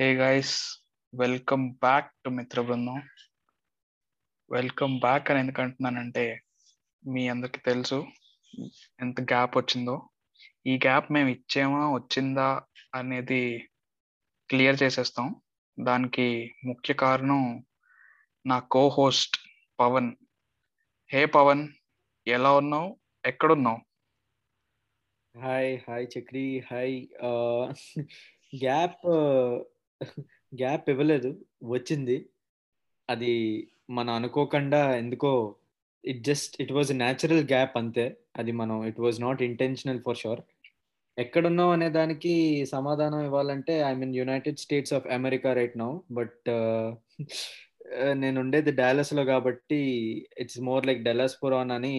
Hey guys welcome back to Mitra Brundam welcome back అని ఎందుకు అంటున్నానంటే మీ అందరికి తెలుసు ఎంత గ్యాప్ వచ్చిందో. ఈ గ్యాప్ మేము ఇచ్చామా వచ్చిందా అనేది క్లియర్ చేసేస్తాం. దానికి ముఖ్య కారణం నా co host Pavan. Hey Pavan ఎలా ఉన్నావు? ఎక్కడున్నావు? Hi hi Chakri hi gap gap ఇవ్వలేదు వచ్చింది. అది మనం అనుకోకుండా ఎందుకో it just it was natural gap అంతే. అది మనం it was not intentional for sure ఎక్కడున్నావు అనే దానికి సమాధానం ఇవ్వాలంటే I mean United States of America right now but నేను ఉండేది డాలస్లో కాబట్టి ఇట్స్ మోర్ లైక్ డెలాస్ పురాన్ అని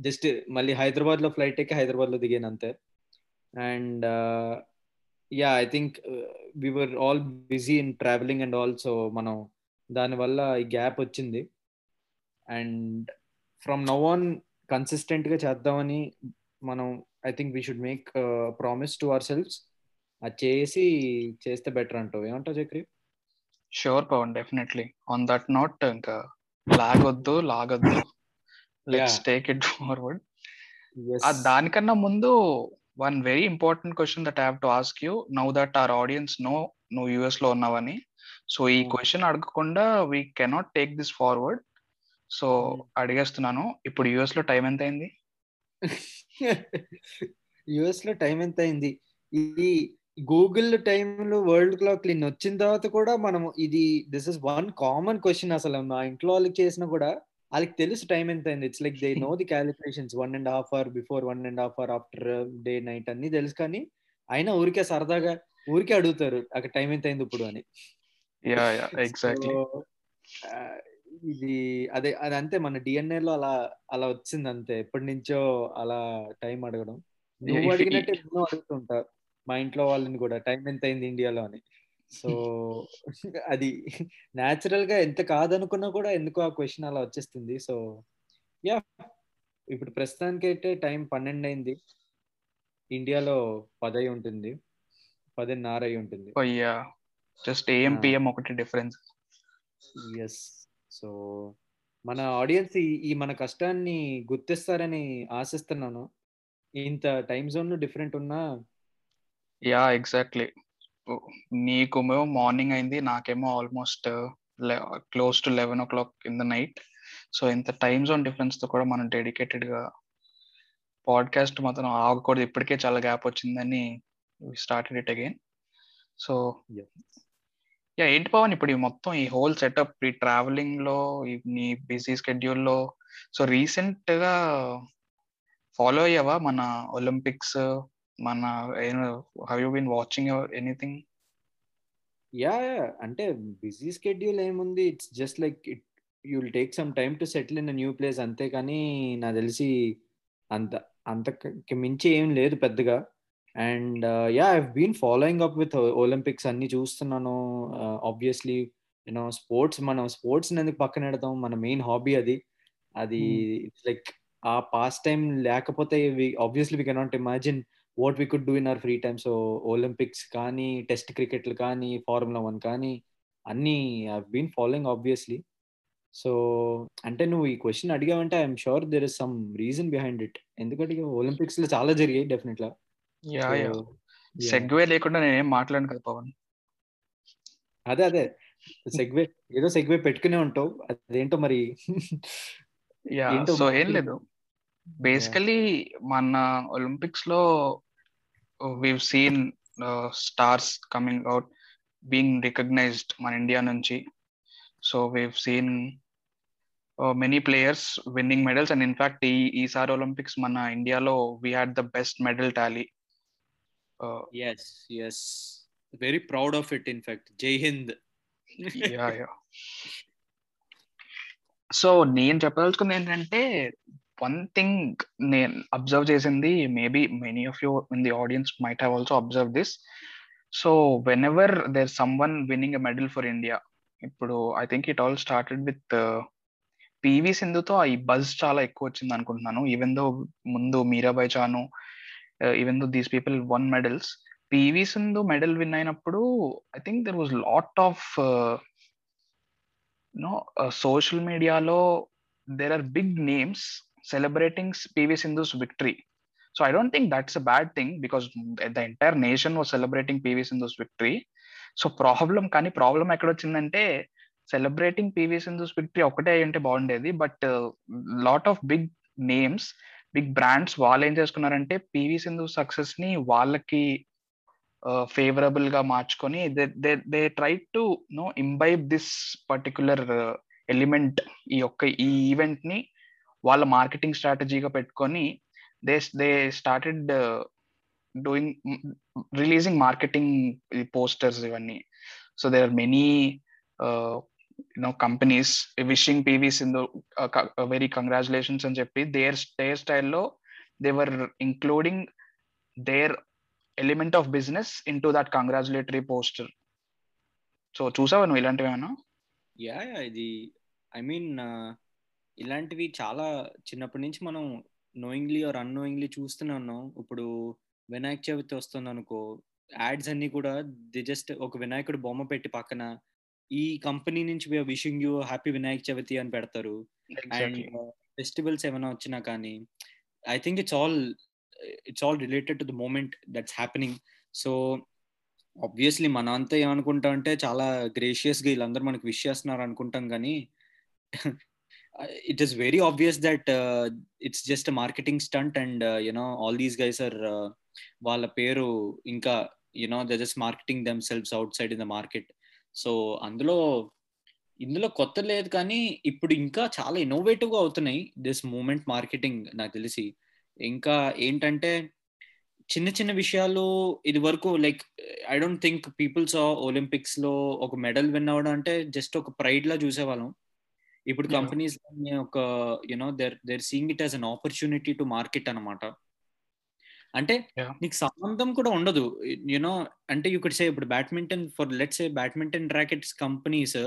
జస్ట్ మళ్ళీ హైదరాబాద్లో ఫ్లైట్ ఎక్కి హైదరాబాద్లో దిగాను అంతే. And yeah I think we're all busy in traveling and also మనం దానివల్ల ఈ గ్యాప్ వచ్చింది. అండ్ ఫ్రమ్ నవ్ ఆన్ కన్సిస్టెంట్గా చేద్దామని మనం I think we should make promise to ourselves అది చేసి చేస్తే బెటర్ అంటావు. ఏమంటావు Chakri sure Pavan definitely on that note ఇంకా లాగొద్దు లాగొద్దు. లెట్స్ టేక్ ఇట్ ఫార్వర్డ్ దానికన్నా ముందు one very important question that have to ask you now that our audience know నువ్వు యుఎస్లో ఉన్నావని. సో ఈ క్వశ్చన్ అడగకుండా we cannot take this forward so అడిగేస్తున్నాను ఇప్పుడు యుఎస్లో టైం ఎంత అయింది యుఎస్లో టైం ఎంత అయింది ఇది గూగుల్ టైంలో వరల్డ్ క్లాక్ నిన్న వచ్చిన తర్వాత కూడా మనం ఇది this is one common question అసలు మా ఇంట్లో వాళ్ళకి చేసినా కూడా. వాళ్ళకి తెలుసు టైం ఎంత అయింది. It's like they know the calculations one and half hour before one and half hour after day night అన్ని తెలుసు కానీ అయినా ఊరికే సరదాగా ఊరికే అడుగుతారు అక్కడ టైం ఎంత అయింది ఇప్పుడు అని. ఇది అదే అది అంతే మన డిఎన్ఏ లో అలా అలా వచ్చింది అంతే. ఎప్పటి నుంచో అలా టైం అడగడం. నువ్వు అడిగినట్టే నేను అడుగుతుంటా మా ఇంట్లో వాళ్ళని కూడా టైం ఎంత అయింది ఇండియాలో అని. సో అది న్యాచురల్గా ఎంత కాదనుకున్నా కూడా ఎందుకో ఆ క్వశ్చన్ అలా వచ్చేస్తుంది. సో యా ఇప్పుడు ప్రస్తుతానికి అయితే టైం పన్నెండు అయింది ఇండియాలో పదై ఉంటుంది. పదిన్నర అయి ఉంటుంది. అయ్యా జస్ట్ ఏఎం పిఎం ఒకటి డిఫరెన్స్. ఎస్ సో మన ఆడియన్స్ ఈ మన కష్టాన్ని గుర్తిస్తారని ఆశిస్తున్నాను. ఇంత టైం జోన్ డిఫరెంట్ ఉన్నా యా ఎగ్జాక్ట్లీ. నీకేమో మార్నింగ్ అయింది నాకేమో almost close to eleven o'clock in the night so ఇంత టైమ్ జోన్ డిఫరెన్స్తో కూడా మనం డెడికేటెడ్గా పాడ్కాస్ట్ మాత్రం ఆగకూడదు. ఇప్పటికే చాలా గ్యాప్ వచ్చిందని started it again so yeah ఏంటి పవన్ ఇప్పుడు ఈ మొత్తం ఈ హోల్ సెటప్ ఈ ట్రావెలింగ్లో నీ బిజీ స్కెడ్యూల్లో సో రీసెంట్గా ఫాలో అయ్యావా మన ఒలింపిక్స్ మన have you been watching anything yeah అంటే బిజీ స్కెడ్యూల్ ఏముంది? It's just like it you will take some time to settle in new place అంతే కానీ నాకు తెలిసి అంత అంత మించి ఏం లేదు పెద్దగా. And yeah I been following up with Olympics అన్ని చూస్తున్నాను. ఆబ్వియస్లీ యూనో స్పోర్ట్స్ మనం స్పోర్ట్స్ ఎందుకు పక్కన పెడతాం? మన మెయిన్ హాబీ అది. అది it's like a past time లేకపోతే obviously we cannot imagine what we could do in our free time so Olympics కానీ టెస్ట్ క్రికెట్లు కానీ ఫార్ములా వన్ కానీ అన్నీ I been following obviously so అంటే నువ్వు ఈ question అడిగావంటే I'm sure there is some reason behind it ఎందుకంటే ఒలింపిక్స్లో చాలా జరిగాయి డెఫినెట్గా సెగ్వే లేకుండా నేనేం మాట్లాడను కదా పవన్. అదే అదే. సెగ్వే ఏదో సెగ్వే పెట్టుకునే ఉంటావు. అదేంటో మరి? సో ఏం లేదు. బేసికలీ మన ఒలింపిక్స్లో we've seen stars coming out being recognized మన ఇండియా నుంచి. So we've seen many players winning medals and in fact ఈ ఈసారి ఒలింపిక్స్ మన ఇండియాలో we had the best medal tally yes yes very proud of it in fact Jai Hind so నేను చెప్పదలుచుకుంది ఏంటంటే one thing నేను observe చేసింది maybe many of you in the audience might have also observe this so whenever there someone winning a medal for India ఇప్పుడు I think it all started with PV సింధుతో ఈ buzz చాలా ఎక్కువ వచ్చింది అనుకుంటున్నాను. Even though ముందు Mirabai Chanu even though these people won medals PV Sindhu medal win అయినప్పుడు I think there was lot of no social మీడియాలో there are big names celebrating PV Sindhu's victory so I don't think that's a bad thing because the entire nation was celebrating PV Sindhu's victory so problem కానీ problem ఎక్కడ వచ్చిందంటే celebrating PV Sindhu's victory ఒకటే అయ్యి బాగుండేది. But lot of big names big brands వాళ్ళు ఏం చేసుకున్నారంటే PV Sindhu సక్సెస్ని వాళ్ళకి ఫేవరబుల్గా మార్చుకొని they try to know imbibe this particular element ఈ యొక్క ఈ ఈవెంట్ని వాళ్ళ మార్కెటింగ్ స్ట్రాటజీగా పెట్టుకొని they they started doing releasing marketing posters ఇవన్నీ. So there are many you know companies wishing PV Sindhu very congratulations అని చెప్పి దేర్ దేర్ స్టైల్లో they're including their element of business into that congratulatory poster so చూసావా నువ్వు ఇలాంటివి ఏమైనా yeah ఇది I mean uh, ఇలాంటివి చాలా చిన్నప్పటి నుంచి మనం నోయింగ్లీ ఆర్ అన్నోయింగ్లీ చూస్తూనే ఉన్నాం. ఇప్పుడు వినాయక చవితి వస్తుంది అనుకో యాడ్స్ అన్ని కూడా ది జస్ట్ ఒక వినాయకుడు బొమ్మ పెట్టి పక్కన ఈ కంపెనీ నుంచి wishing you happy Vinayaka Chavithi అని పెడతారు. అండ్ ఫెస్టివల్స్ ఏమైనా వచ్చినా కానీ I think it's all it's all related to the moment that's happening so obviously మన అంతా ఏమనుకుంటాం అంటే చాలా గ్రేషియస్గా వీళ్ళందరూ మనకు విష్ చేస్తున్నారు అనుకుంటాం కానీ it is very obvious that it's just marketing stunt and you know all these guys are వాళ్ళ పేరు ఇంకా you know the just marketing themselves outside in the market so అందులో ఇందులో కొత్త లేదు కానీ ఇప్పుడు ఇంకా చాలా ఇన్నోవేటివ్గా అవుతున్నాయి దిస్ మూమెంట్ మార్కెటింగ్ నాకు తెలిసి. ఇంకా ఏంటంటే చిన్న చిన్న విషయాలు ఇది వరకు like I don't think peoples ఒలింపిక్స్లో ఒక మెడల్ విన్ అవ్వడం అంటే జస్ట్ ఒక ప్రైడ్ లా చూసేవాళ్ళం. ఇప్పుడు కంపెనీస్ ఒక you know they're they're seeing it as an opportunity to market అనమాట అంటే నీకు సంబంధం కూడా ఉండదు. యునో అంటే యూ కుడ్ సే ఇప్పుడు badminton for let's a badminton rackets companies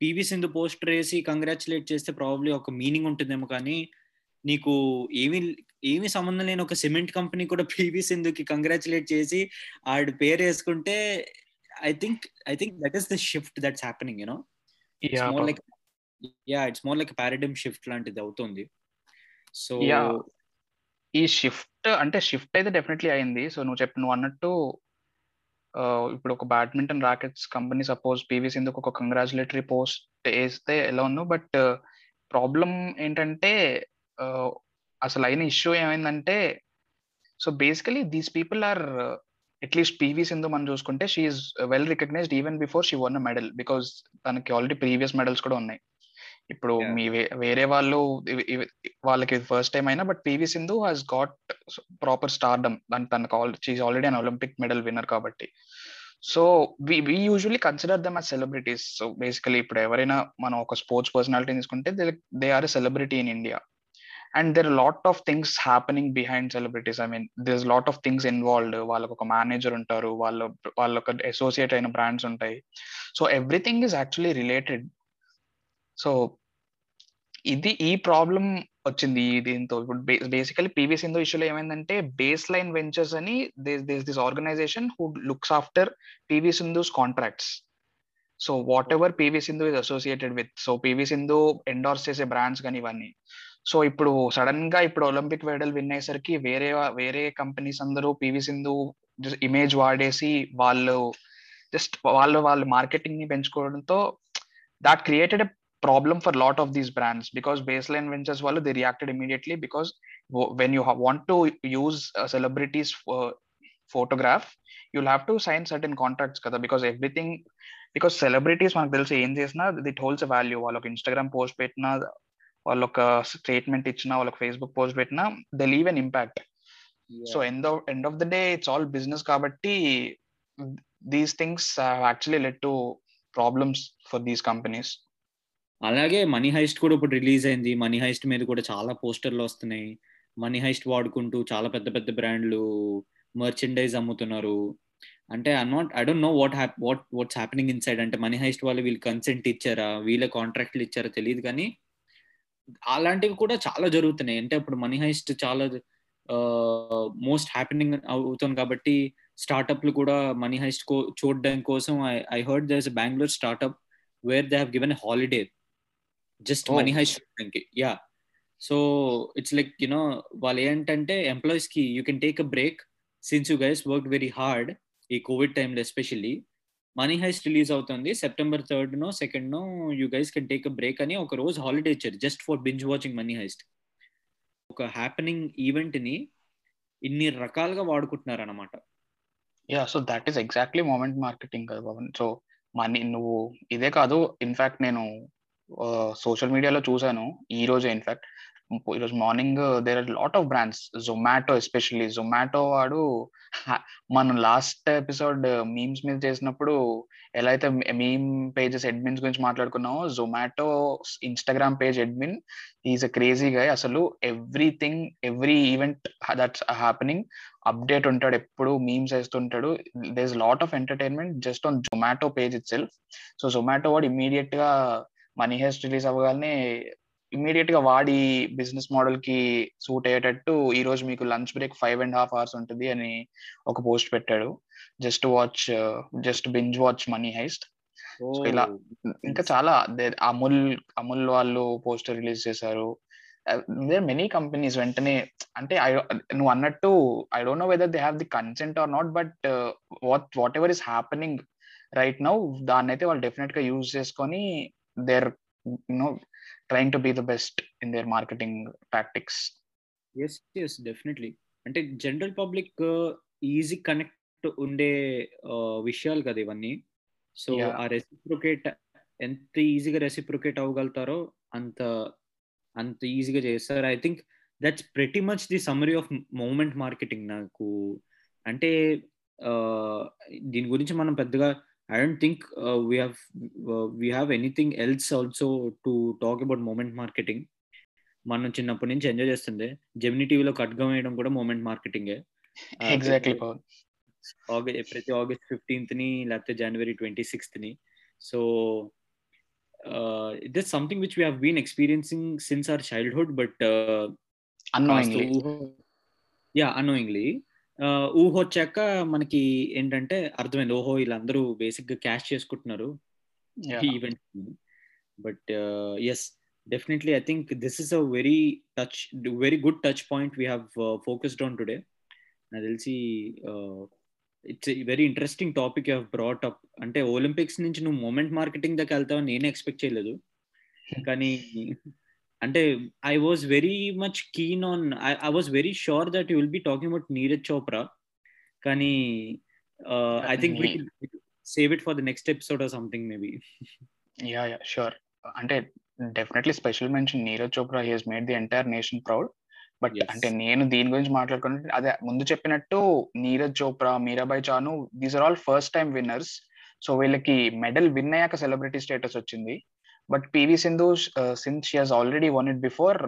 PV Sindhu poster వేసి కంగ్రాచులేట్ చేస్తే ప్రాబ్లీ ఒక మీనింగ్ ఉంటుందేమో కానీ నీకు ఏమి ఏమి సంబంధం లేని ఒక సిమెంట్ కంపెనీ కూడా పీవీ సింధుకి కంగ్రాచులేట్ చేసి ఆడి పేరు వేసుకుంటే I think I think that is the shift that's happening you know like yeah it's more like paradigm shift లాంటిది అవుతుంది. సో ఈ షిఫ్ట్ అంటే షిఫ్ట్ అయితే డెఫినెట్లీ అయింది. సో నువ్వు చెప్పి నువ్వు అన్నట్టు ఇప్పుడు ఒక badminton rackets company suppose PV సింధుకు ఒక కంగ్రాచులేటరీ పోస్ట్ వేస్తే ఎలా ఉందో బట్ ప్రాబ్లం uh, ఏంటంటే అసలు అయిన ఇష్యూ ఏమైందంటే so basically these people are at least PV Sindhu మనం చూసుకుంటే she's well recognized even before she won medal because తనకి ఆల్రెడీ ప్రీవియస్ మెడల్స్ కూడా ఉన్నాయి. ఇప్పుడు మీ వేరే వాళ్ళు వాళ్ళకి ఫస్ట్ టైం అయినా but PV Sindhu has got proper stardom దాని తనకు she's already an Olympic medal winner కాబట్టి. So we we usually consider them as celebrities so basically ఇప్పుడు ఎవరైనా మనం ఒక స్పోర్ట్స్ పర్సనాలిటీ తీసుకుంటే they are a celebrity in India and there lot of things happening behind celebrities I mean this lot of things involved వాళ్ళకు ఒక manager ఉంటారు. వాళ్ళ వాళ్ళొక అసోసియేట్ అయిన బ్రాండ్స్ ఉంటాయి. So everything is actually related so ఇది ఈ ప్రాబ్లం వచ్చింది దీంతో. ఇప్పుడు బేసికలీ పీవీ సింధు ఇష్యూలో ఏమైందంటే బేస్ లైన్ వెంచర్స్ అని this this organization who looks after PV Sindhu's contracts so whatever PV Sindhu is associated with so PV Sindhu endorse చేసే brands కానీ ఇవన్నీ. సో ఇప్పుడు సడన్గా ఇప్పుడు ఒలింపిక్ మెడల్ విన్ అయ్యేసరికి వేరే వేరే కంపెనీస్ అందరూ పీవీ సింధు ఇమేజ్ వాడేసి వాళ్ళు జస్ట్ వాళ్ళు వాళ్ళ మార్కెటింగ్ని పెంచుకోవడంతో that created problem for a lot of these brands because baseline ventures వాళ్ళు they reacted immediately because when you want to use a celebrity's uh, photograph you'll have to sign certain contracts కదా because everything because celebrities మనకు తెలిసి ఏం చేసినా దిట్ holes value వాళ్ళకి Instagram post పెట్టినా వాళ్ళొక statement ఇచ్చినా వాళ్ళకి ఫేస్బుక్ పోస్ట్ పెట్టినా they leave an impact so end of end of the day it's all business కాబట్టి these things actually led to problems for these companies అలాగే మనీ హైస్ట్ కూడా ఇప్పుడు రిలీజ్ అయింది. మనీ హైస్ట్ మీద కూడా చాలా పోస్టర్లు వస్తున్నాయి. మనీ హైస్ట్ వాడుకుంటూ చాలా పెద్ద పెద్ద బ్రాండ్లు మర్చెండైజ్ అమ్ముతున్నారు. అంటే I not I don't know what hap what what's happening inside అంటే మనీ హైస్ట్ వాళ్ళు వీళ్ళు కన్సెంట్ ఇచ్చారా? వీళ్ళ కాంట్రాక్ట్లు ఇచ్చారా తెలియదు కానీ అలాంటివి కూడా చాలా జరుగుతున్నాయి. అంటే ఇప్పుడు మనీ హైస్ట్ చాలా మోస్ట్ హ్యాపెనింగ్ అవుతుంది కాబట్టి స్టార్టప్లు కూడా మనీ హైస్ట్ కో చూడడం కోసం I I heard there is Bengaluru startup where they have given holiday just Oh. Money Heist చూడడానికి yeah so it's like you know వాళ్ళు ఏంటంటే ఎంప్లాయీస్కి you can take a break since you guys work very hard ఈ Covid టైంలో especially money heist release అవుతుంది. September third no second no you guys can take a break అని ఒక రోజు holiday ఇచ్చారు just for binge watching Money Heist ఒక happening ఈవెంట్ని ఇన్ని రకాలుగా వాడుకుంటున్నారు అనమాట yeah so that is exactly moment marketing కదా సో మనీ నువ్వు ఇదే కాదు ఇన్ఫాక్ట్ నేను సోషల్ మీడియాలో చూసాను ఈ రోజే ఇన్ఫాక్ట్ ఈరోజు morning there are lot of brands Zomato especially Zomato వాడు మనం లాస్ట్ ఎపిసోడ్ మీమ్స్ మీద చేసినప్పుడు ఎలా అయితే మీమ్ పేజెస్ అడ్మిన్స్ గురించి మాట్లాడుకున్నామో Zomato Instagram page admin is a crazy గా అసలు everything every event that's happening update ఉంటాడు ఎప్పుడు memes వేస్తుంటాడు. There is lot of entertainment just on Zomato page itself so Zomato వాడు ఇమీడియట్గా మనీ హెస్ట్ రిలీజ్ అవ్వగానే ఇమీడియట్గా వాడి బిజినెస్ మోడల్కి సూట్ అయ్యేటట్టు ఈ రోజు మీకు lunch break five and half hours ఉంటుంది అని ఒక పోస్ట్ పెట్టాడు. Just watch just binge watch Money Heist so ఇలా ఇంకా చాలా అమూల్ అమూల్ వాళ్ళు పోస్టర్ రిలీజ్ చేశారు. దేర్ మెనీ కంపెనీస్ వెంటనే అంటే I నువ్వు అన్నట్టు I don't know whether they have the consent or not but what whatever is happening right now దాన్ని అయితే వాళ్ళు డెఫినెట్గా యూజ్ చేసుకొని there you know trying to be the best in there marketing tactics yes yes definitely అంటే general public easy connect ఉండే uh, విషయాలు కదా ఇవన్నీ. So Yeah. ఆ రెసిప్రొకేట్ ఎంత ఈజీగా రెసిప్రొకేట్ అవ్వగలుగుతారో అంత అంత ఈజీగా చేస్తారు. I think that's pretty much the summary of moment marketing నాకు. అంటే uh, దీని గురించి మనం పెద్దగా I don't think we have we have anything else also to talk about moment marketing మనం చిన్నప్పటి నుంచి ఎంజాయ్ చేస్తుండే. జెమిని టీవీలో ఖడ్గం వేయడం కూడా మూమెంట్ మార్కెటింగే ఎగ్జాక్ట్లీ ఆగస్ట్ ప్రతి ఆగస్ట్ ఫిఫ్టీన్త్ని లేకపోతే జనవరి twenty సిక్స్త్ని so it something which we have been experiencing since our childhood but annoyingly yeah annoyingly ఊహ వచ్చాక మనకి ఏంటంటే అర్థమైంది. ఓహో వీళ్ళందరూ బేసిక్గా క్యాష్ చేసుకుంటున్నారు. Event but yes definitely I think this is a very touch very good touch point we have focused on today నాకు తెలిసి it's very interesting topic you brought up అంటే ఒలింపిక్స్ నుంచి నువ్వు మూమెంట్ మార్కెటింగ్ దగ్గర వెళ్తావని నేనే expect చేయలేదు. కానీ అంటే I was very much keen on I was very sure that you will be talking about Neeraj Chopra కానీ I think save it for the next episode or something maybe yeah yeah sure అంటే definitely special mention Neeraj Chopra he made the entire nation proud but. అంటే నేను దీని గురించి మాట్లాడుకుంటే అదే ముందు చెప్పినట్టు Neeraj Chopra Mirabai Chanu these are all first time winners so వీళ్ళకి మెడల్ విన్ అయ్యాక సెలబ్రిటీ స్టేటస్ వచ్చింది. But PV Sindhu since she has already won it before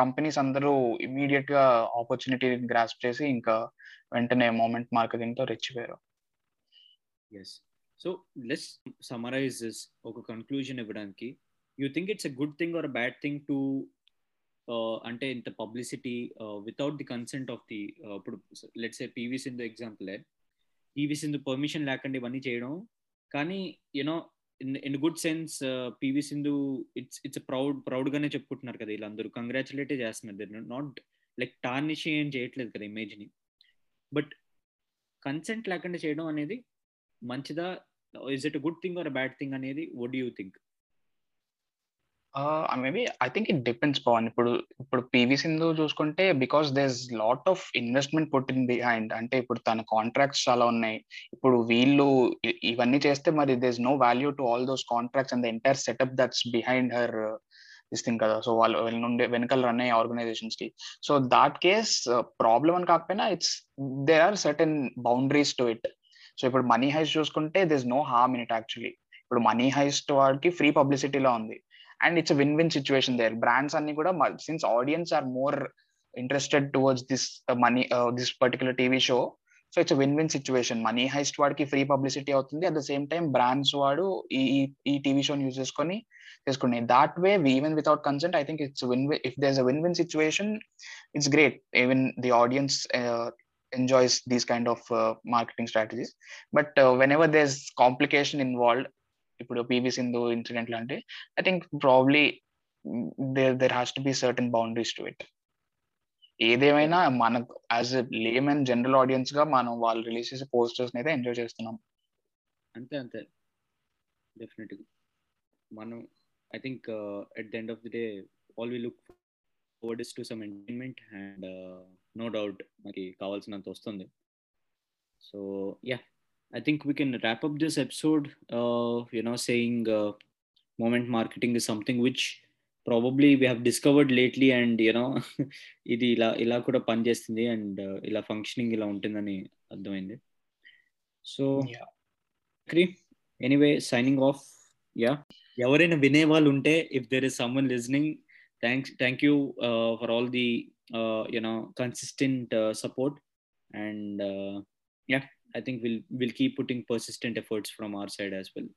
companies అందరూ ఇమీడియట్గా ఆపర్చునిటీ గ్రాస్ప్ చేసి ఇంకా వెంటనే మూమెంట్ మార్కెటింగ్తో రెచ్చిపోయారు. Yes so let's summarize this ఒక కన్క్లూజన్ ఇవ్వడానికి. You think it's a good thing or bad thing to అంటే ఇంత publicity without the consent of the ఇప్పుడు let's a PV Sindhu example PV Sindhu permission లేకుండా ఇవన్నీ చేయడం. కానీ you know in in good sense PV Sindhu it's it's proud proud గానే చెప్పుకుంటున్నారు కదా వీళ్ళందరూ. కంగ్రాచులేటే చేస్తున్నారు. నాట్ లైక్ టార్నిష్ ఏం చేయట్లేదు కదా ఇమేజ్ని. బట్ కన్సెంట్ లేకుండా చేయడం అనేది మంచిదా? Is it good thing or bad thing అనేది what you think maybe I think it depends Pavan ఇప్పుడు ఇప్పుడు పివి సింధు చూసుకుంటే because there's lot of investment put in behind అంటే ఇప్పుడు తన కాంట్రాక్ట్స్ చాలా ఉన్నాయి. ఇప్పుడు వీళ్ళు ఇ- ఇవన్నీ చేస్తే మరి there's no value to all those contracts and the entire setup that's behind her this thing కదా. సో వాళ్ళు వీళ్ళ నుండి వెనకాల రన్ అయ్యే ఆర్గనైజేషన్స్కి. సో దాట్ కేస్ ప్రాబ్లమ్ అని కాకపోయినా it's there are certain boundaries to it so ఇప్పుడు మనీ హైస్ట్ చూసుకుంటే this no harm in it actually ఇప్పుడు మనీ హైస్ట్ వాడికి ఫ్రీ పబ్లిసిటీలో ఉంది. And it's win win situation there brands అన్ని కూడా since audience are more interested towards this money this particular TV show so it's win win situation Money Heist వాడికి free publicity అవుతుంది. At the same time brands వాడు ఈ ఈ TV షోని use చేసుకొని చేసుకున్నాయి that way even without consent I think it's win if there a win win situation it's great even the audience enjoys these kind of uh, marketing strategies. But uh, whenever there's complication involved ఇప్పుడు PV Sindhu incident లాంటి I think probably there there has to be certain boundaries to it ఏదేమైనా మనకు as a lame and general ఆడియన్స్గా మనం వాళ్ళు release చేసే posters అయితే enjoy చేస్తున్నాం. అంతే అంతే. డెఫినెట్గా మనం I think at the end of the day all we look forward is to some entertainment and no doubt మనకి కావాల్సినంత వస్తుంది. So yeah I think we can wrap up this episode you know saying moment marketing is something which probably we have discovered lately and you know ఇది ఇలా ఇలా కూడా పనిచేస్తుంది and ఇలా functioning ఇలా ఉంటుందని అర్థమైంది. So anyway signing off yeah ఎవరైనా వినే వాళ్ళు ఉంటే if there is someone listening thanks thank you for all the you know consistent support and yeah I think will will keep putting persistent efforts from our side as well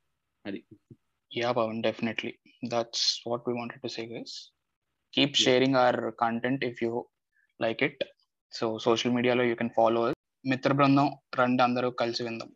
అది Yeah, Pawan, definitely. That's what we wanted to say, guys. Keep sharing our content if you like it. So, social media, you can follow us. మిత్ర బృందం రండి అందరూ కలిసి విందాం